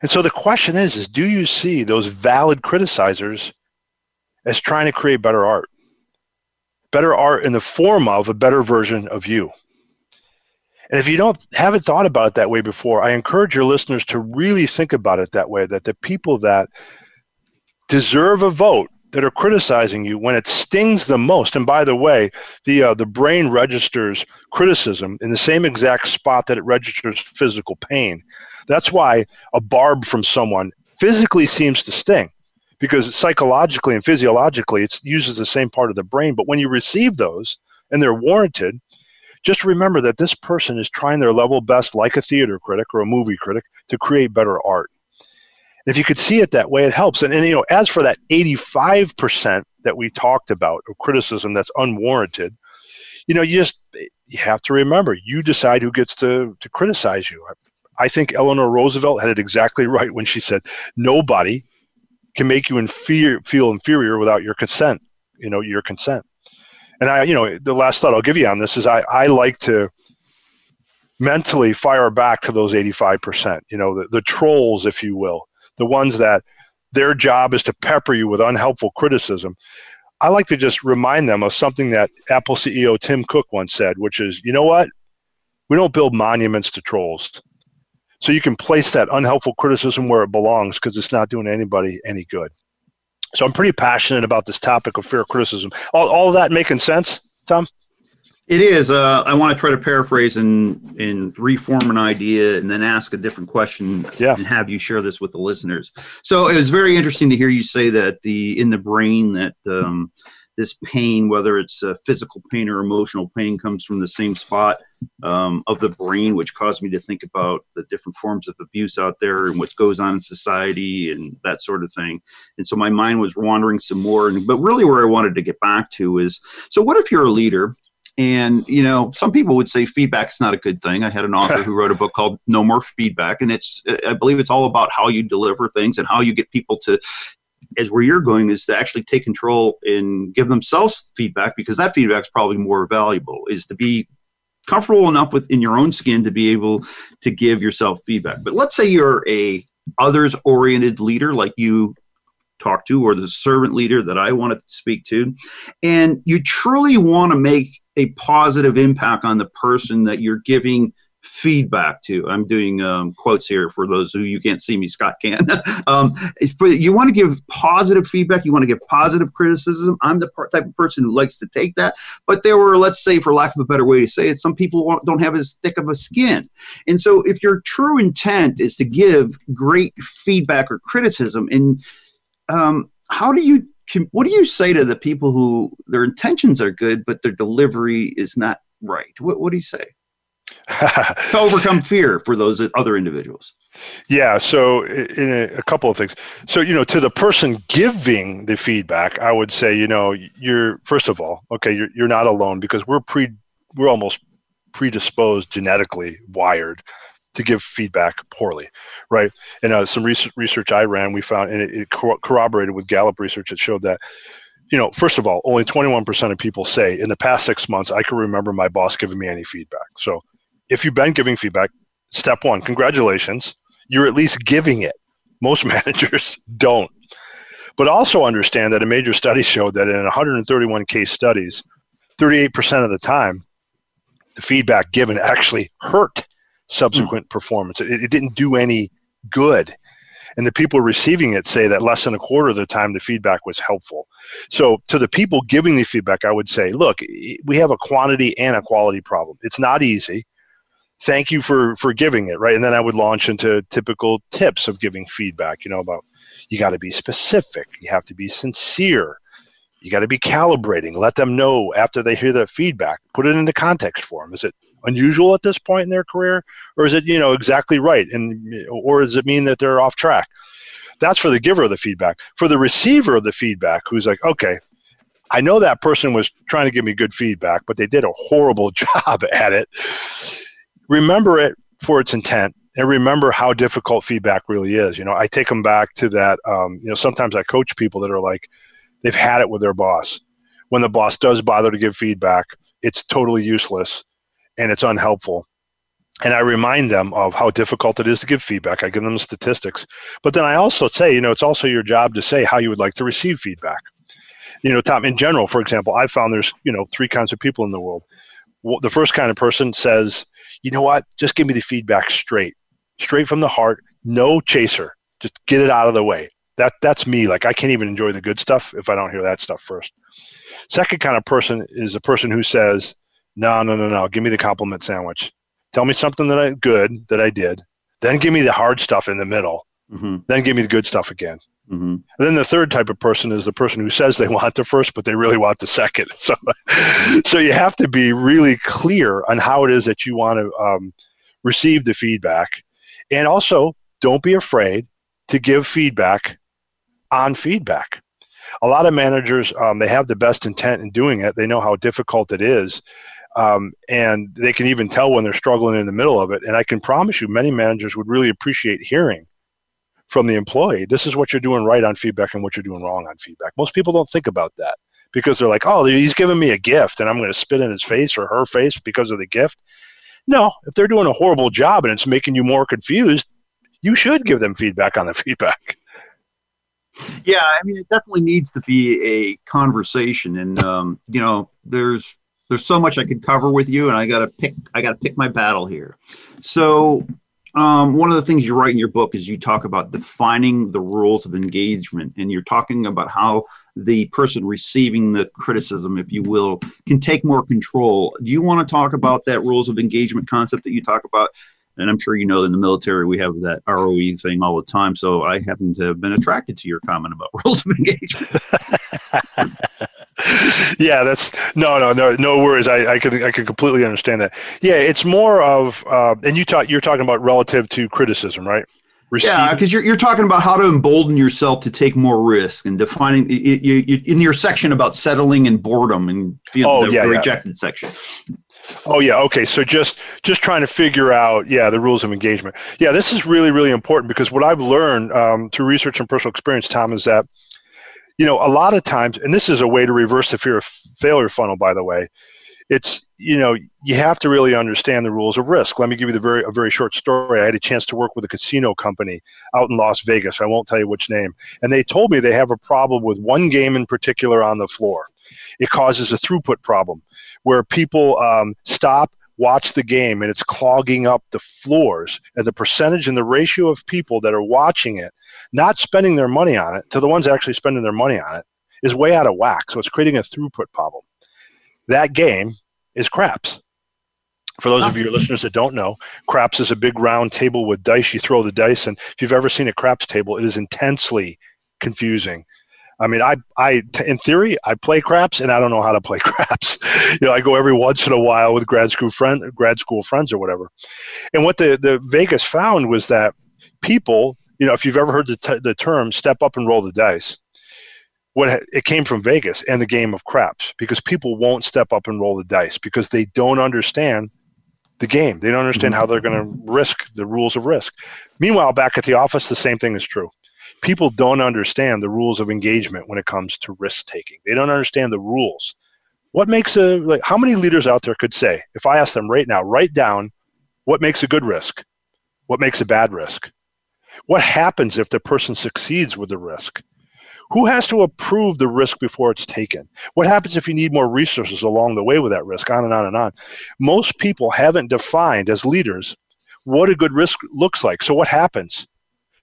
[SPEAKER 3] And so the question is, is do you see those valid criticizers as trying to create better art? Better art in the form of a better version of you. And if you don't haven't thought about it that way before, I encourage your listeners to really think about it that way. That the people that deserve a vote that are criticizing you when it stings the most. And by the way, the uh, the brain registers criticism in the same exact spot that it registers physical pain. That's why a barb from someone physically seems to sting because psychologically and physiologically it uses the same part of the brain. But when you receive those and they're warranted, just remember that this person is trying their level best, like a theater critic or a movie critic, to create better art. And if you could see it that way, it helps. And, and you know, as for that 85% that we talked about of criticism that's unwarranted, you know, you just you have to remember you decide who gets to to criticize you. I think Eleanor Roosevelt had it exactly right when she said, "Nobody can make you feel inferior without your consent." You know, your consent and I, you know, the last thought I'll give you on this is I, I like to mentally fire back to those 85%, you know, the, the trolls, if you will, the ones that their job is to pepper you with unhelpful criticism. I like to just remind them of something that Apple CEO Tim Cook once said, which is, you know what? We don't build monuments to trolls. So you can place that unhelpful criticism where it belongs because it's not doing anybody any good. So I'm pretty passionate about this topic of fair criticism. All, all of that making sense, Tom?
[SPEAKER 2] It is. Uh, I want to try to paraphrase and and reform an idea, and then ask a different question,
[SPEAKER 3] yeah.
[SPEAKER 2] and have you share this with the listeners. So it was very interesting to hear you say that the in the brain that um, this pain, whether it's uh, physical pain or emotional pain, comes from the same spot um, of the brain, which caused me to think about the different forms of abuse out there and what goes on in society and that sort of thing. And so my mind was wandering some more. And, but really, where I wanted to get back to is so, what if you're a leader? And you know, some people would say feedback is not a good thing. I had an author who wrote a book called "No More Feedback," and it's I believe it's all about how you deliver things and how you get people to as where you're going is to actually take control and give themselves feedback because that feedback is probably more valuable is to be comfortable enough within your own skin to be able to give yourself feedback. But let's say you're a others oriented leader like you talk to or the servant leader that i want to speak to and you truly want to make a positive impact on the person that you're giving feedback to. I'm doing um, quotes here for those who you can't see me, Scott can. um, for, you want to give positive feedback, you want to give positive criticism. I'm the type of person who likes to take that. But there were, let's say, for lack of a better way to say it, some people don't have as thick of a skin. And so if your true intent is to give great feedback or criticism, and um, how do you what do you say to the people who their intentions are good but their delivery is not right? What, what do you say? to overcome fear for those other individuals.
[SPEAKER 3] Yeah. So, in a, a, couple of things. So, you know, to the person giving the feedback, I would say, you know, you're first of all, okay, you're you're not alone because we're pre we're almost predisposed genetically wired to give feedback poorly, right? And uh, some research, research I ran, we found, and it, it corroborated with Gallup research that showed that you know, first of all, only 21% of people say in the past six months, I can remember my boss giving me any feedback. So if you've been giving feedback, step one, congratulations. You're at least giving it. Most managers don't. But also understand that a major study showed that in 131 case studies, 38% of the time, the feedback given actually hurt subsequent mm. performance. It, it, didn't do any good. and the people receiving it say that less than a quarter of the time the feedback was helpful. So, to the people giving the feedback, I would say, look, we have a quantity and a quality problem. It's not easy. Thank you for for giving it, right? And then I would launch into typical tips of giving feedback. You know about you got to be specific, you have to be sincere, you got to be calibrating. Let them know after they hear the feedback. Put it into context for them. Is it unusual at this point in their career, or is it you know exactly right? And or does it mean that they're off track? That's for the giver of the feedback. For the receiver of the feedback, who's like, okay, I know that person was trying to give me good feedback, but they did a horrible job at it. Remember it for its intent and remember how difficult feedback really is. You know, I take them back to that. Um, you know, sometimes I coach people that are like, they've had it with their boss. When the boss does bother to give feedback, it's totally useless and it's unhelpful. And I remind them of how difficult it is to give feedback. I give them statistics. But then I also say, you know, it's also your job to say how you would like to receive feedback. You know, Tom, in general, for example, I found there's, you know, three kinds of people in the world. The first kind of person says, you know what, just give me the feedback straight, straight from the heart, no chaser. Just get it out of the way. That that's me. Like I can't even enjoy the good stuff if I don't hear that stuff first. Second kind of person is a person who says, "No, no, no, no. Give me the compliment sandwich. Tell me something that I good that I did. Then give me the hard stuff in the middle. Mm-hmm. Then give me the good stuff again." Mm-hmm. Then the third type of person is the person who says they want the first, but they really want the second. So, so you have to be really clear on how it is that you want to um, receive the feedback, and also don't be afraid to give feedback on feedback. A lot of managers, um, they have the best intent in doing it. They know how difficult it is. Um, and they can even tell when they're struggling in the middle of it. And I can promise you, many managers would really appreciate hearing from the employee this is what you're doing right on feedback and what you're doing wrong on feedback. Most people don't think about that because they're like, oh, he's giving me a gift and I'm going to spit in his face or her face because of the gift. No, if they're doing a horrible job and it's making you more confused, you should give them feedback on the feedback.
[SPEAKER 2] Yeah, I mean, it definitely needs to be a conversation, and um, you know, there's there's so much I could cover with you, and I gotta pick I gotta pick my battle here. So, um, one of the things you write in your book is you talk about defining the rules of engagement, and you're talking about how the person receiving the criticism, if you will, can take more control. Do you want to talk about that rules of engagement concept that you talk about? and I'm sure you know in the military we have that ROE thing all the time. So I happen to have been attracted to your comment about rules of engagement.
[SPEAKER 3] yeah, that's no, no, no, no worries. I, I can I can completely understand that. Yeah, it's more of uh, and you talk you're talking about relative to criticism, right?
[SPEAKER 2] Receiving. Yeah, because you're, you're talking about how to embolden yourself to take more risk and defining you, you, in your section about settling and boredom and you know, oh, the, yeah, rejected yeah. section.
[SPEAKER 3] Oh yeah, okay. So just just trying to figure out, yeah, the rules of engagement. Yeah, this is really really important because what I've learned um, through research and personal experience, Tom, is that you know a lot of times, and this is a way to reverse the fear of failure funnel. By the way, it's you know you have to really understand the rules of risk. Let me give you the very a very short story. I had a chance to work with a casino company out in Las Vegas. I won't tell you which name, and they told me they have a problem with one game in particular on the floor. It causes a throughput problem where people um, stop, watch the game, and it's clogging up the floors. And the percentage and the ratio of people that are watching it, not spending their money on it, to the ones actually spending their money on it, is way out of whack. So it's creating a throughput problem. That game is craps. For those of your listeners that don't know, craps is a big round table with dice. You throw the dice, and if you've ever seen a craps table, it is intensely confusing. I mean, I, I, in theory, I play craps, and I don't know how to play craps. you know, I go every once in a while with grad school friend, grad school friends or whatever. And what the the Vegas found was that people, you know, if you've ever heard the t- the term "step up and roll the dice," what it came from Vegas and the game of craps because people won't step up and roll the dice because they don't understand the game. They don't understand mm-hmm. how they're going to risk the rules of risk. Meanwhile, back at the office, the same thing is true people don't understand the rules of engagement when it comes to risk taking. They don't understand the rules. What makes a like how many leaders out there could say, if I ask them right now, write down what makes a good risk, what makes a bad risk? What happens if the person succeeds with the risk? Who has to approve the risk before it's taken? What happens if you need more resources along the way with that risk? On and on and on. Most people haven't defined as leaders what a good risk looks like. So what happens?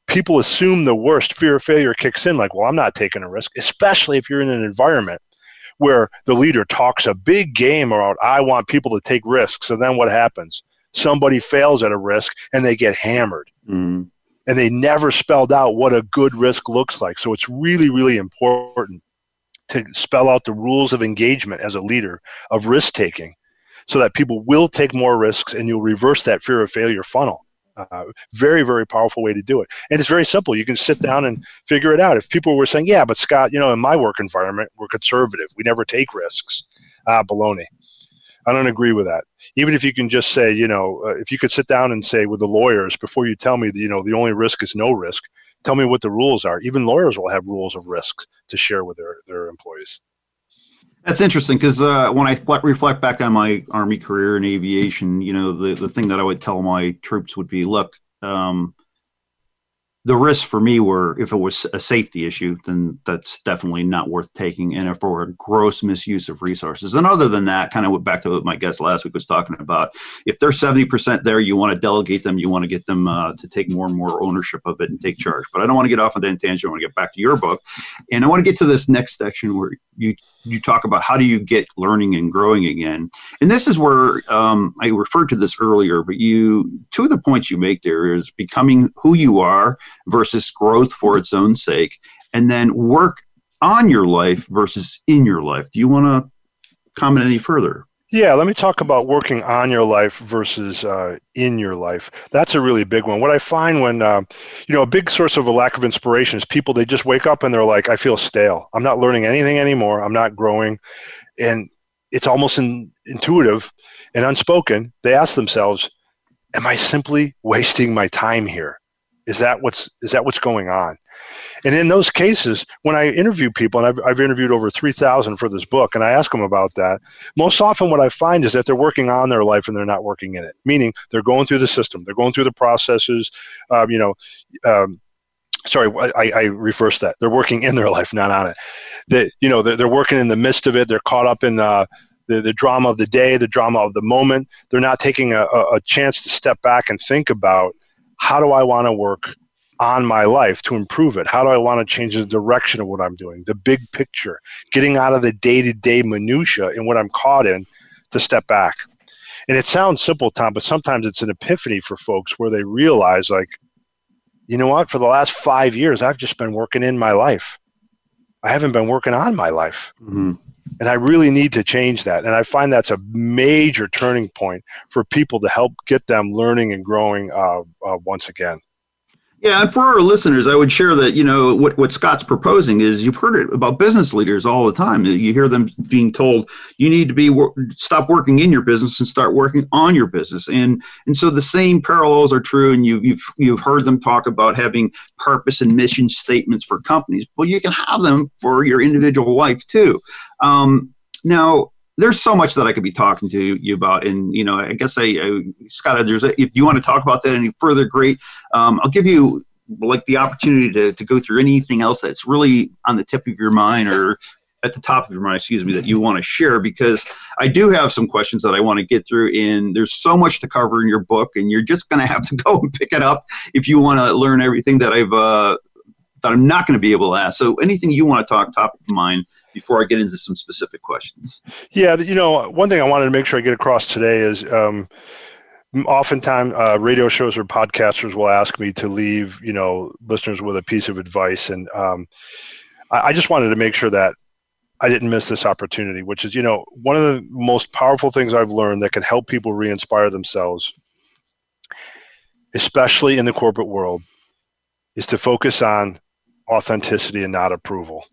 [SPEAKER 3] people assume the worst. Fear of failure kicks in, like, well, I'm not taking a risk, especially if you're in an environment where the leader talks a big game about, I want people to take risks. And then what happens? Somebody fails at a risk and they get hammered. Mm. And they never spelled out what a good risk looks like. So it's really, really important to spell out the rules of engagement as a leader of risk taking so that people will take more risks and you'll reverse that fear of failure funnel. Uh, very, very powerful way to do it. And it's very simple. You can sit down and figure it out. If people were saying, yeah, but Scott, you know, in my work environment, we're conservative. We never take risks. Ah, baloney. I don't agree with that. Even if you can just say, you know, uh, if you could sit down and say with the lawyers before you tell me, you know, the only risk is no risk, tell me what the rules are. Even lawyers will have rules of risks to share with their, their employees.
[SPEAKER 2] That's interesting because uh, when I reflect back on my Army career in aviation, you know, the, the thing that I would tell my troops would be look, um, the risks for me were if it was a safety issue, then that's definitely not worth taking. And if were a gross misuse of resources, and other than that, kind of went back to what my guest last week was talking about. If they're seventy percent there, you want to delegate them. You want to get them uh, to take more and more ownership of it and take charge. But I don't want to get off on that tangent. I want to get back to your book, and I want to get to this next section where you you talk about how do you get learning and growing again. And this is where um, I referred to this earlier, but you two of the points you make there is becoming who you are versus growth for its own sake, and then work on your life versus in your life. Do you want to comment any further?
[SPEAKER 3] Yeah, let me talk about working on your life versus uh, in your life. That's a really big one. What I find when, uh, you know, a big source of a lack of inspiration is people, they just wake up and they're like, I feel stale. I'm not learning anything anymore. I'm not growing. And it's almost in, intuitive and unspoken. They ask themselves, Am I simply wasting my time here? Is that what's is that what's going on? And in those cases, when I interview people, and I've, I've interviewed over 3,000 for this book, and I ask them about that, most often what I find is that they're working on their life and they're not working in it. Meaning they're going through the system, they're going through the processes, um, you know. Um, sorry, I, I reversed that. They're working in their life, not on it. That you know, they're, they're working in the midst of it. They're caught up in uh, the, the drama of the day, the drama of the moment. They're not taking a, a chance to step back and think about how do I want to work on my life to improve it? How do I want to change the direction of what I'm doing? The big picture, getting out of the day to day minutia and what I'm caught in to step back. And it sounds simple, Tom, but sometimes it's an epiphany for folks where they realize, like, you know what? For the last five years, I've just been working in my life. I haven't been working on my life. Mm-hmm. And I really need to change that. And I find that's a major turning point for people to help get them learning and growing uh, uh, once again.
[SPEAKER 2] Yeah, and for our listeners, I would share that you know what what Scott's proposing is you've heard it about business leaders all the time. You hear them being told you need to be stop working in your business and start working on your business, and and so the same parallels are true. And you, you've you've heard them talk about having purpose and mission statements for companies. Well, you can have them for your individual life too. Um, now, there's so much that I could be talking to you about, and you know, I guess I, I Scott, there's a, if you want to talk about that any further, great. Um, I'll give you like the opportunity to, to go through anything else that's really on the tip of your mind or at the top of your mind, excuse me, that you want to share because I do have some questions that I want to get through. And there's so much to cover in your book, and you're just going to have to go and pick it up if you want to learn everything that I've uh, that I'm not going to be able to ask. So anything you want to talk top of mind before I get into some specific questions.
[SPEAKER 3] Yeah, you know, one thing I wanted to make sure I get across today is um, oftentimes uh, radio shows or podcasters will ask me to leave, you know, listeners with a piece of advice. And um, I, I just wanted to make sure that I didn't miss this opportunity, which is, you know, one of the most powerful things I've learned that can help people re inspire themselves, especially in the corporate world, is to focus on authenticity and not approval.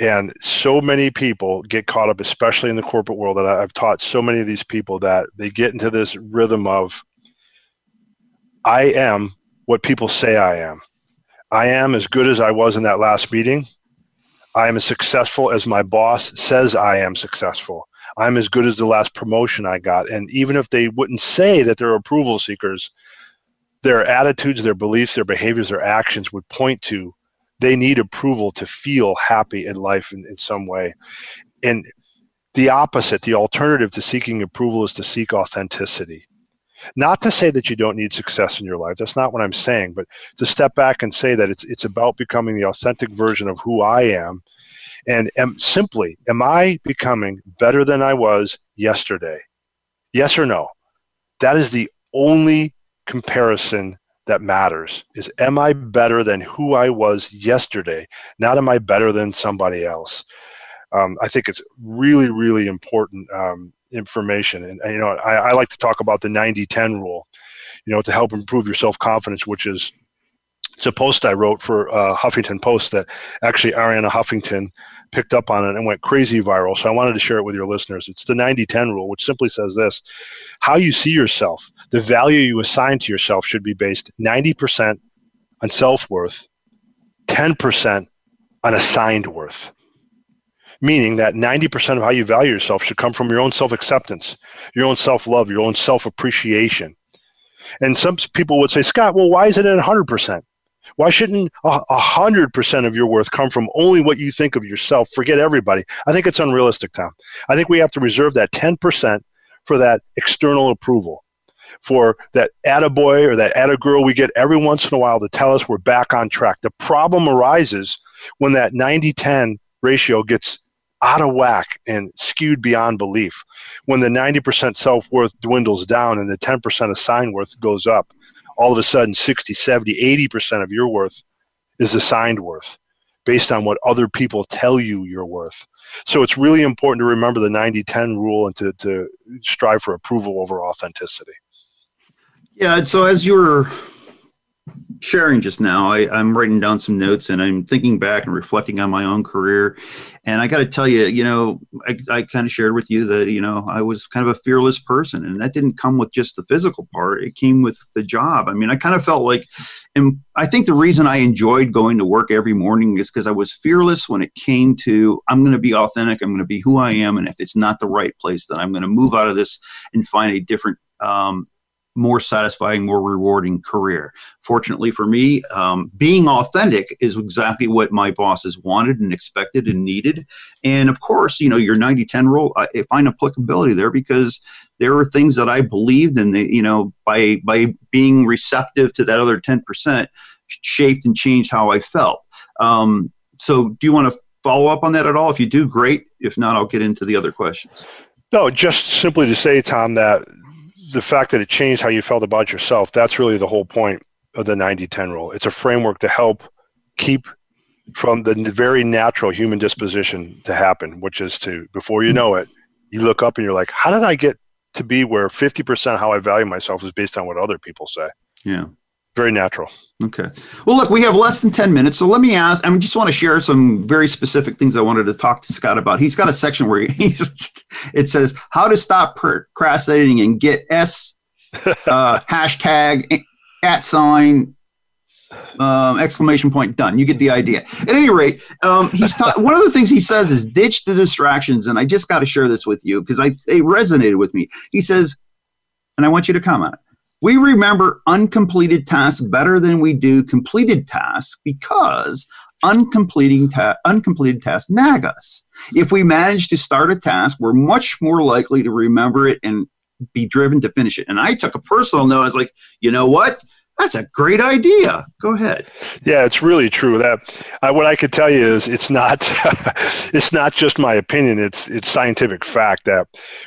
[SPEAKER 3] And so many people get caught up, especially in the corporate world, that I've taught so many of these people that they get into this rhythm of, I am what people say I am. I am as good as I was in that last meeting. I am as successful as my boss says I am successful. I'm as good as the last promotion I got. And even if they wouldn't say that they're approval seekers, their attitudes, their beliefs, their behaviors, their actions would point to they need approval to feel happy in life in, in some way. And the opposite, the alternative to seeking approval is to seek authenticity. Not to say that you don't need success in your life. That's not what I'm saying, but to step back and say that it's it's about becoming the authentic version of who I am and am simply am I becoming better than I was yesterday? Yes or no? That is the only comparison that matters is am I better than who I was yesterday? Not am I better than somebody else? Um, I think it's really, really important um, information. And, you know, I, I, like to talk about the 90 10 rule, you know, to help improve your self confidence, which is it's a post I wrote for uh, Huffington Post that actually Arianna Huffington picked up on it and went crazy viral. So I wanted to share it with your listeners. It's the 90 10 rule, which simply says this how you see yourself, the value you assign to yourself should be based 90% on self worth, 10% on assigned worth. Meaning that 90% of how you value yourself should come from your own self acceptance, your own self love, your own self appreciation. And some people would say, Scott, well, why is it at 100%? Why shouldn't a hundred percent of your worth come from only what you think of yourself? Forget everybody. I think it's unrealistic, Tom. I think we have to reserve that ten percent for that external approval, for that attaboy or that attagirl we get every once in a while to tell us we're back on track. The problem arises when that 90-10 ratio gets out of whack and skewed beyond belief. When the 90% self worth dwindles down and the 10% assigned worth goes up all of a sudden 60, 70, 80% of your worth is assigned worth based on what other people tell you you're worth. So it's really important to remember the 90 10 rule and to, to strive for approval over authenticity.
[SPEAKER 2] Yeah. So as you were sharing just now, I, am writing down some notes and I'm thinking back and reflecting on my own career. And I got to tell you, you know, I, I kind of shared with you that, you know, I was kind of a fearless person and that didn't come with just the physical part. It came with the job. I mean, I kind of felt like, and I think the reason I enjoyed going to work every morning is because I was fearless when it came to, I'm going to be authentic. I'm going to be who I am. And if it's not the right place, then I'm going to move out of this and find a different um, more satisfying, more rewarding career. Fortunately for me, um, being authentic is exactly what my bosses wanted and expected and needed. And of course, you know, your 90 10 rule, I find applicability there because there are things that I believed and the, you know, by, by being receptive to that other 10% shaped and changed how I felt. Um, so do you want to follow up on that at all? If you do, great. If not, I'll get into the other questions.
[SPEAKER 3] No, just simply to say, Tom, that the fact that it changed how you felt about yourself, that's really the whole point of the 90 10 rule. It's a framework to help keep from the very natural human disposition to happen, which is to, before you know it, you look up and you're like, how did I get to be where 50% how I value myself is based on what other people say?
[SPEAKER 2] Yeah
[SPEAKER 3] very natural.
[SPEAKER 2] Okay. Well, look, we have less than 10 minutes. So let me ask, I just want to share some very specific things I wanted to talk to Scott about. He's got a section where he's, it says how to stop procrastinating and get S uh, hashtag at sign um, exclamation point done. You get the idea. At any rate, um, he's ta- one of the things he says is ditch the distractions. And I just got to share this with you because I it resonated with me. He says, and I want you to comment. We remember uncompleted tasks better than we do completed tasks because uncompleting ta- uncompleted tasks nag us. If we manage to start a task, we're much more likely to remember it and be driven to finish it. And I took a personal note. I was like, you know what? That's a great idea. Go ahead.
[SPEAKER 3] Yeah, it's really true. That I, what I could tell you is it's not it's not just my opinion. It's it's scientific fact that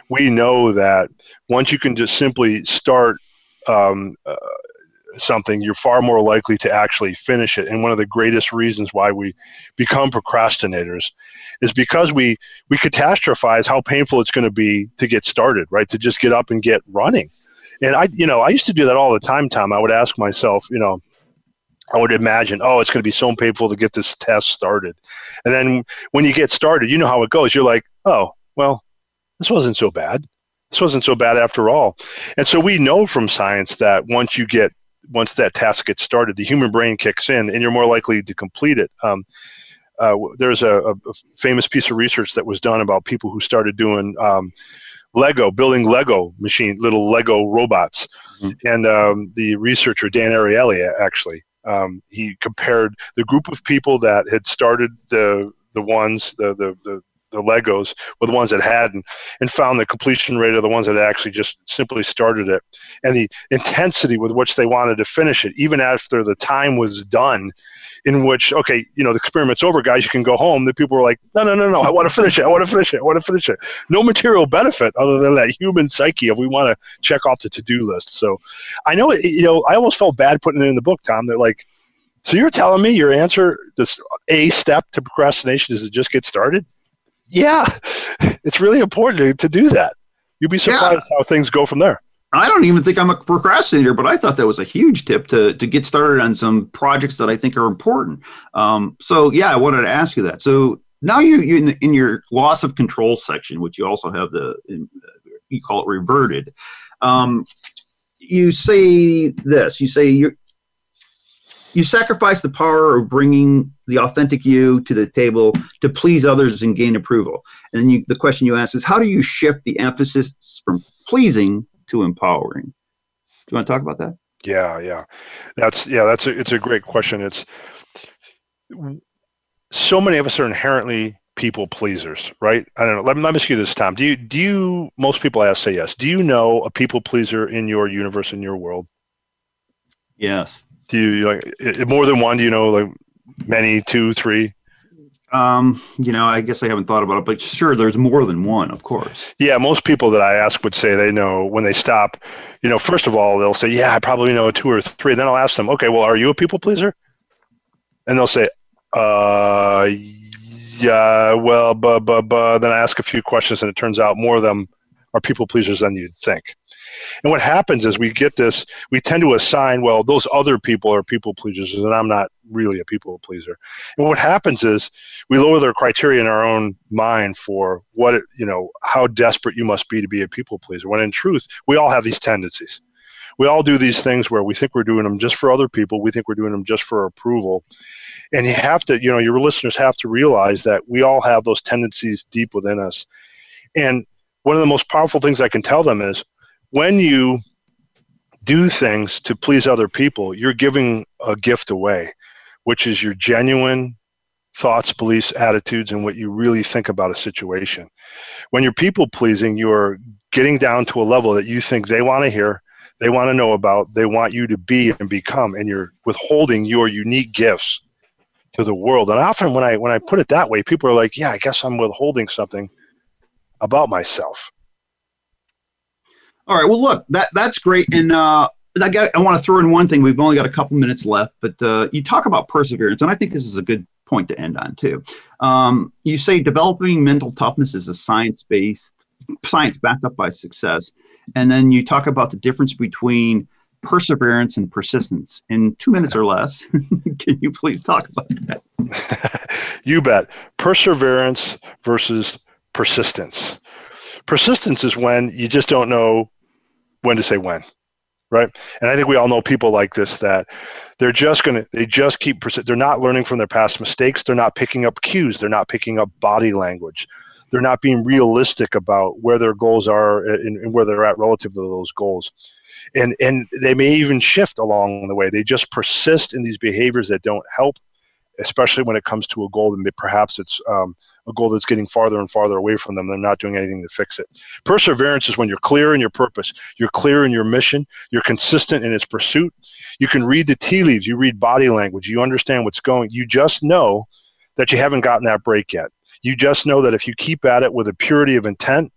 [SPEAKER 3] we know that once you can just simply start um, uh, something, you're far more likely to actually finish it. And one of the greatest reasons why we become procrastinators is because we we catastrophize how painful it's going to be to get started, right? To just get up and get running. And I, you know, I used to do that all the time, Tom. I would ask myself, you know, I would imagine, oh, it's going to be so painful to get this test started. And then when you get started, you know how it goes. You're like, oh, well, this wasn't so bad this wasn't so bad after all. And so we know from science that once you get once that task gets started, the human brain kicks in, and you're more likely to complete it. Um, uh, there's a, a, famous piece of research that was done about people who started doing um, Lego, building Lego machine, little Lego robots, mm-hmm. and um, the researcher Dan Ariely actually um, he compared the group of people that had started the the ones the the, the the Legos were the ones that hadn't, and found the completion rate of the ones that actually just simply started it, and the intensity with which they wanted to finish it, even after the time was done. In which, okay, you know, the experiment's over, guys. You can go home. The people were like, no, no, no, no. I want to finish it. I want to finish it. I want to finish it. No material benefit other than that human psyche of we want to check off the to-do list. So, I know, you know, I almost felt bad putting it in the book, Tom. That like, so you're telling me your answer, this a step to procrastination is to just get started? Yeah, it's really important to, to do that. You'd be surprised yeah. how things go from there.
[SPEAKER 2] I don't even think I'm a procrastinator, but I thought that was a huge tip to to get started on some projects that I think are important. Um, so yeah, I wanted to ask you that. So now you, you in, in, your loss of control section, which you also have the in, you call it reverted. Um, you say this. You say you you sacrifice the power of bringing the authentic you to the table to please others and gain approval. And then you, the question you ask is, how do you shift the emphasis from pleasing to empowering. Do you want to talk about that?
[SPEAKER 3] Yeah, yeah, that's yeah, that's a, it's a great question. It's so many of us are inherently people pleasers, right? I don't know. Let me, let me ask you this, Tom. Do you do you most people ask say yes. Do you know a people pleaser in your universe in your world?
[SPEAKER 2] Yes.
[SPEAKER 3] Do you like more than one? Do you know like many, two, three?
[SPEAKER 2] Um, you know, I guess I haven't thought about it, but sure, there's more than one, of course.
[SPEAKER 3] Yeah, most people that I ask would say they know when they stop. You know, first of all, they'll say, "Yeah, I probably know two or three. And Then I'll ask them, "Okay, well, are you a people pleaser?" And they'll say, "Uh, yeah, well, but but but." Then I ask a few questions, and it turns out more of them are people pleasers than you'd think. And what happens is we get this, we tend to assign, well, those other people are people pleasers, and I'm not really a people pleaser. And what happens is we lower their criteria in our own mind for what, you know, how desperate you must be to be a people pleaser. When in truth, we all have these tendencies. We all do these things where we think we're doing them just for other people. We think we're doing them just for approval. And you have to, you know, your listeners have to realize that we all have those tendencies deep within us. And one of the most powerful things I can tell them is when you do things to please other people, you're giving a gift away, which is your genuine thoughts, beliefs, attitudes, and what you really think about a situation. When you're people pleasing, you're getting down to a level that you think they want to hear, they want to know about, they want you to be and become, and you're withholding your unique gifts to the world. And often when I when I put it that way, people are like, "Yeah, I guess I'm withholding something about myself."
[SPEAKER 2] All right. Well, look, that that's great, and uh, I got I want to throw in one thing. We've only got a couple minutes left, but uh, you talk about perseverance, and I think this is a good point to end on too. Um, you say developing mental toughness is a science-based science backed up by success, and then you talk about the difference between perseverance and persistence in two minutes or less. Can you please talk about
[SPEAKER 3] that? you bet. Perseverance versus persistence. Persistence is when you just don't know when to say when right? And i think we all know people like this that they're just going to they just keep they're not learning from their past mistakes. They're not picking up cues. They're not picking up body language. They're not being realistic about where their goals are and, and where they're at relative to those goals. And and they may even shift along the way. They just persist in these behaviors that don't help especially when it comes to a goal that perhaps it's um, a goal that's getting farther and farther away from them. They're not doing anything to fix it. Perseverance is when you're clear in your purpose, you're clear in your mission, you're consistent in its pursuit. You can read the tea leaves, you read body language, you understand what's going. You just know that you haven't gotten that break yet. You just know that if you keep at it with a purity of intent,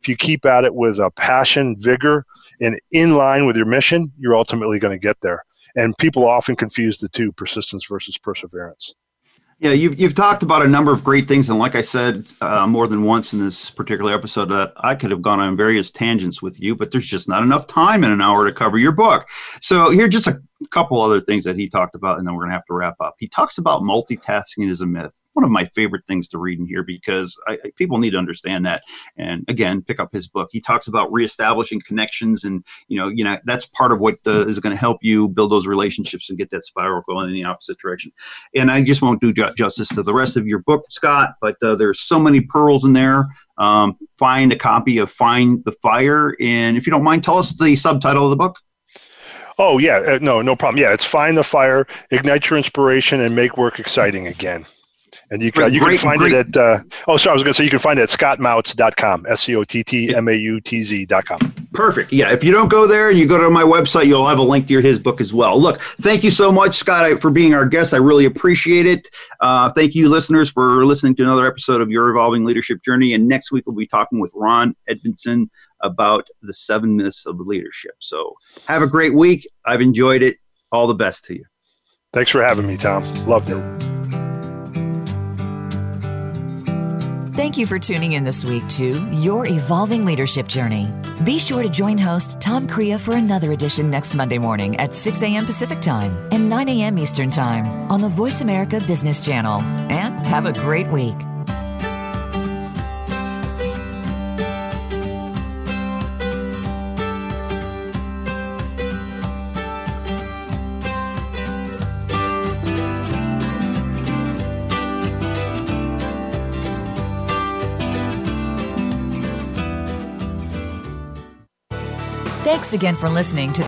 [SPEAKER 3] if you keep at it with a passion, vigor, and in line with your mission, you're ultimately going to get there. And people often confuse the two persistence versus perseverance.
[SPEAKER 2] Yeah, you've, you've talked about a number of great things. And like I said uh, more than once in this particular episode, that I could have gone on various tangents with you, but there's just not enough time in an hour to cover your book. So here just a couple other things that he talked about, and then we're going to have to wrap up. He talks about multitasking as a myth one of my favorite things to read in here because I, people need to understand that. And again, pick up his book. He talks about reestablishing connections, and you know, you know, that's part of what uh, is going to help you build those relationships and get that spiral going in the opposite direction. And I just won't do justice to the rest of your book, Scott, but uh, there's so many pearls in there. Um, find a copy of Find the Fire, and if you don't mind, tell us the subtitle of the book.
[SPEAKER 3] Oh yeah, uh, no, no problem. Yeah, it's find the fire, ignite your inspiration, and make work exciting again And you can, you can find great. it at, uh, oh, sorry, I was going to say you can find it at scottmautz.com, S C O T T M A U T Z.com.
[SPEAKER 2] Perfect. Yeah. If you don't go there and you go to my website, you'll have a link to your, his book as well. Look, thank you so much, Scott, for being our guest. I really appreciate it. Uh, thank you, listeners, for listening to another episode of Your Evolving Leadership Journey. And next week, we'll be talking with Ron Edmondson about the seven myths of leadership. So have a great week. I've enjoyed it. All the best to you.
[SPEAKER 3] Thanks for having me, Tom. Loved it.
[SPEAKER 1] Thank you for tuning in this week to Your Evolving Leadership Journey. Be sure to join host Tom Crea for another edition next Monday morning at 6 a.m. Pacific Time and 9 a.m. Eastern Time on the Voice America Business Channel. And have a great week. Thanks again for listening to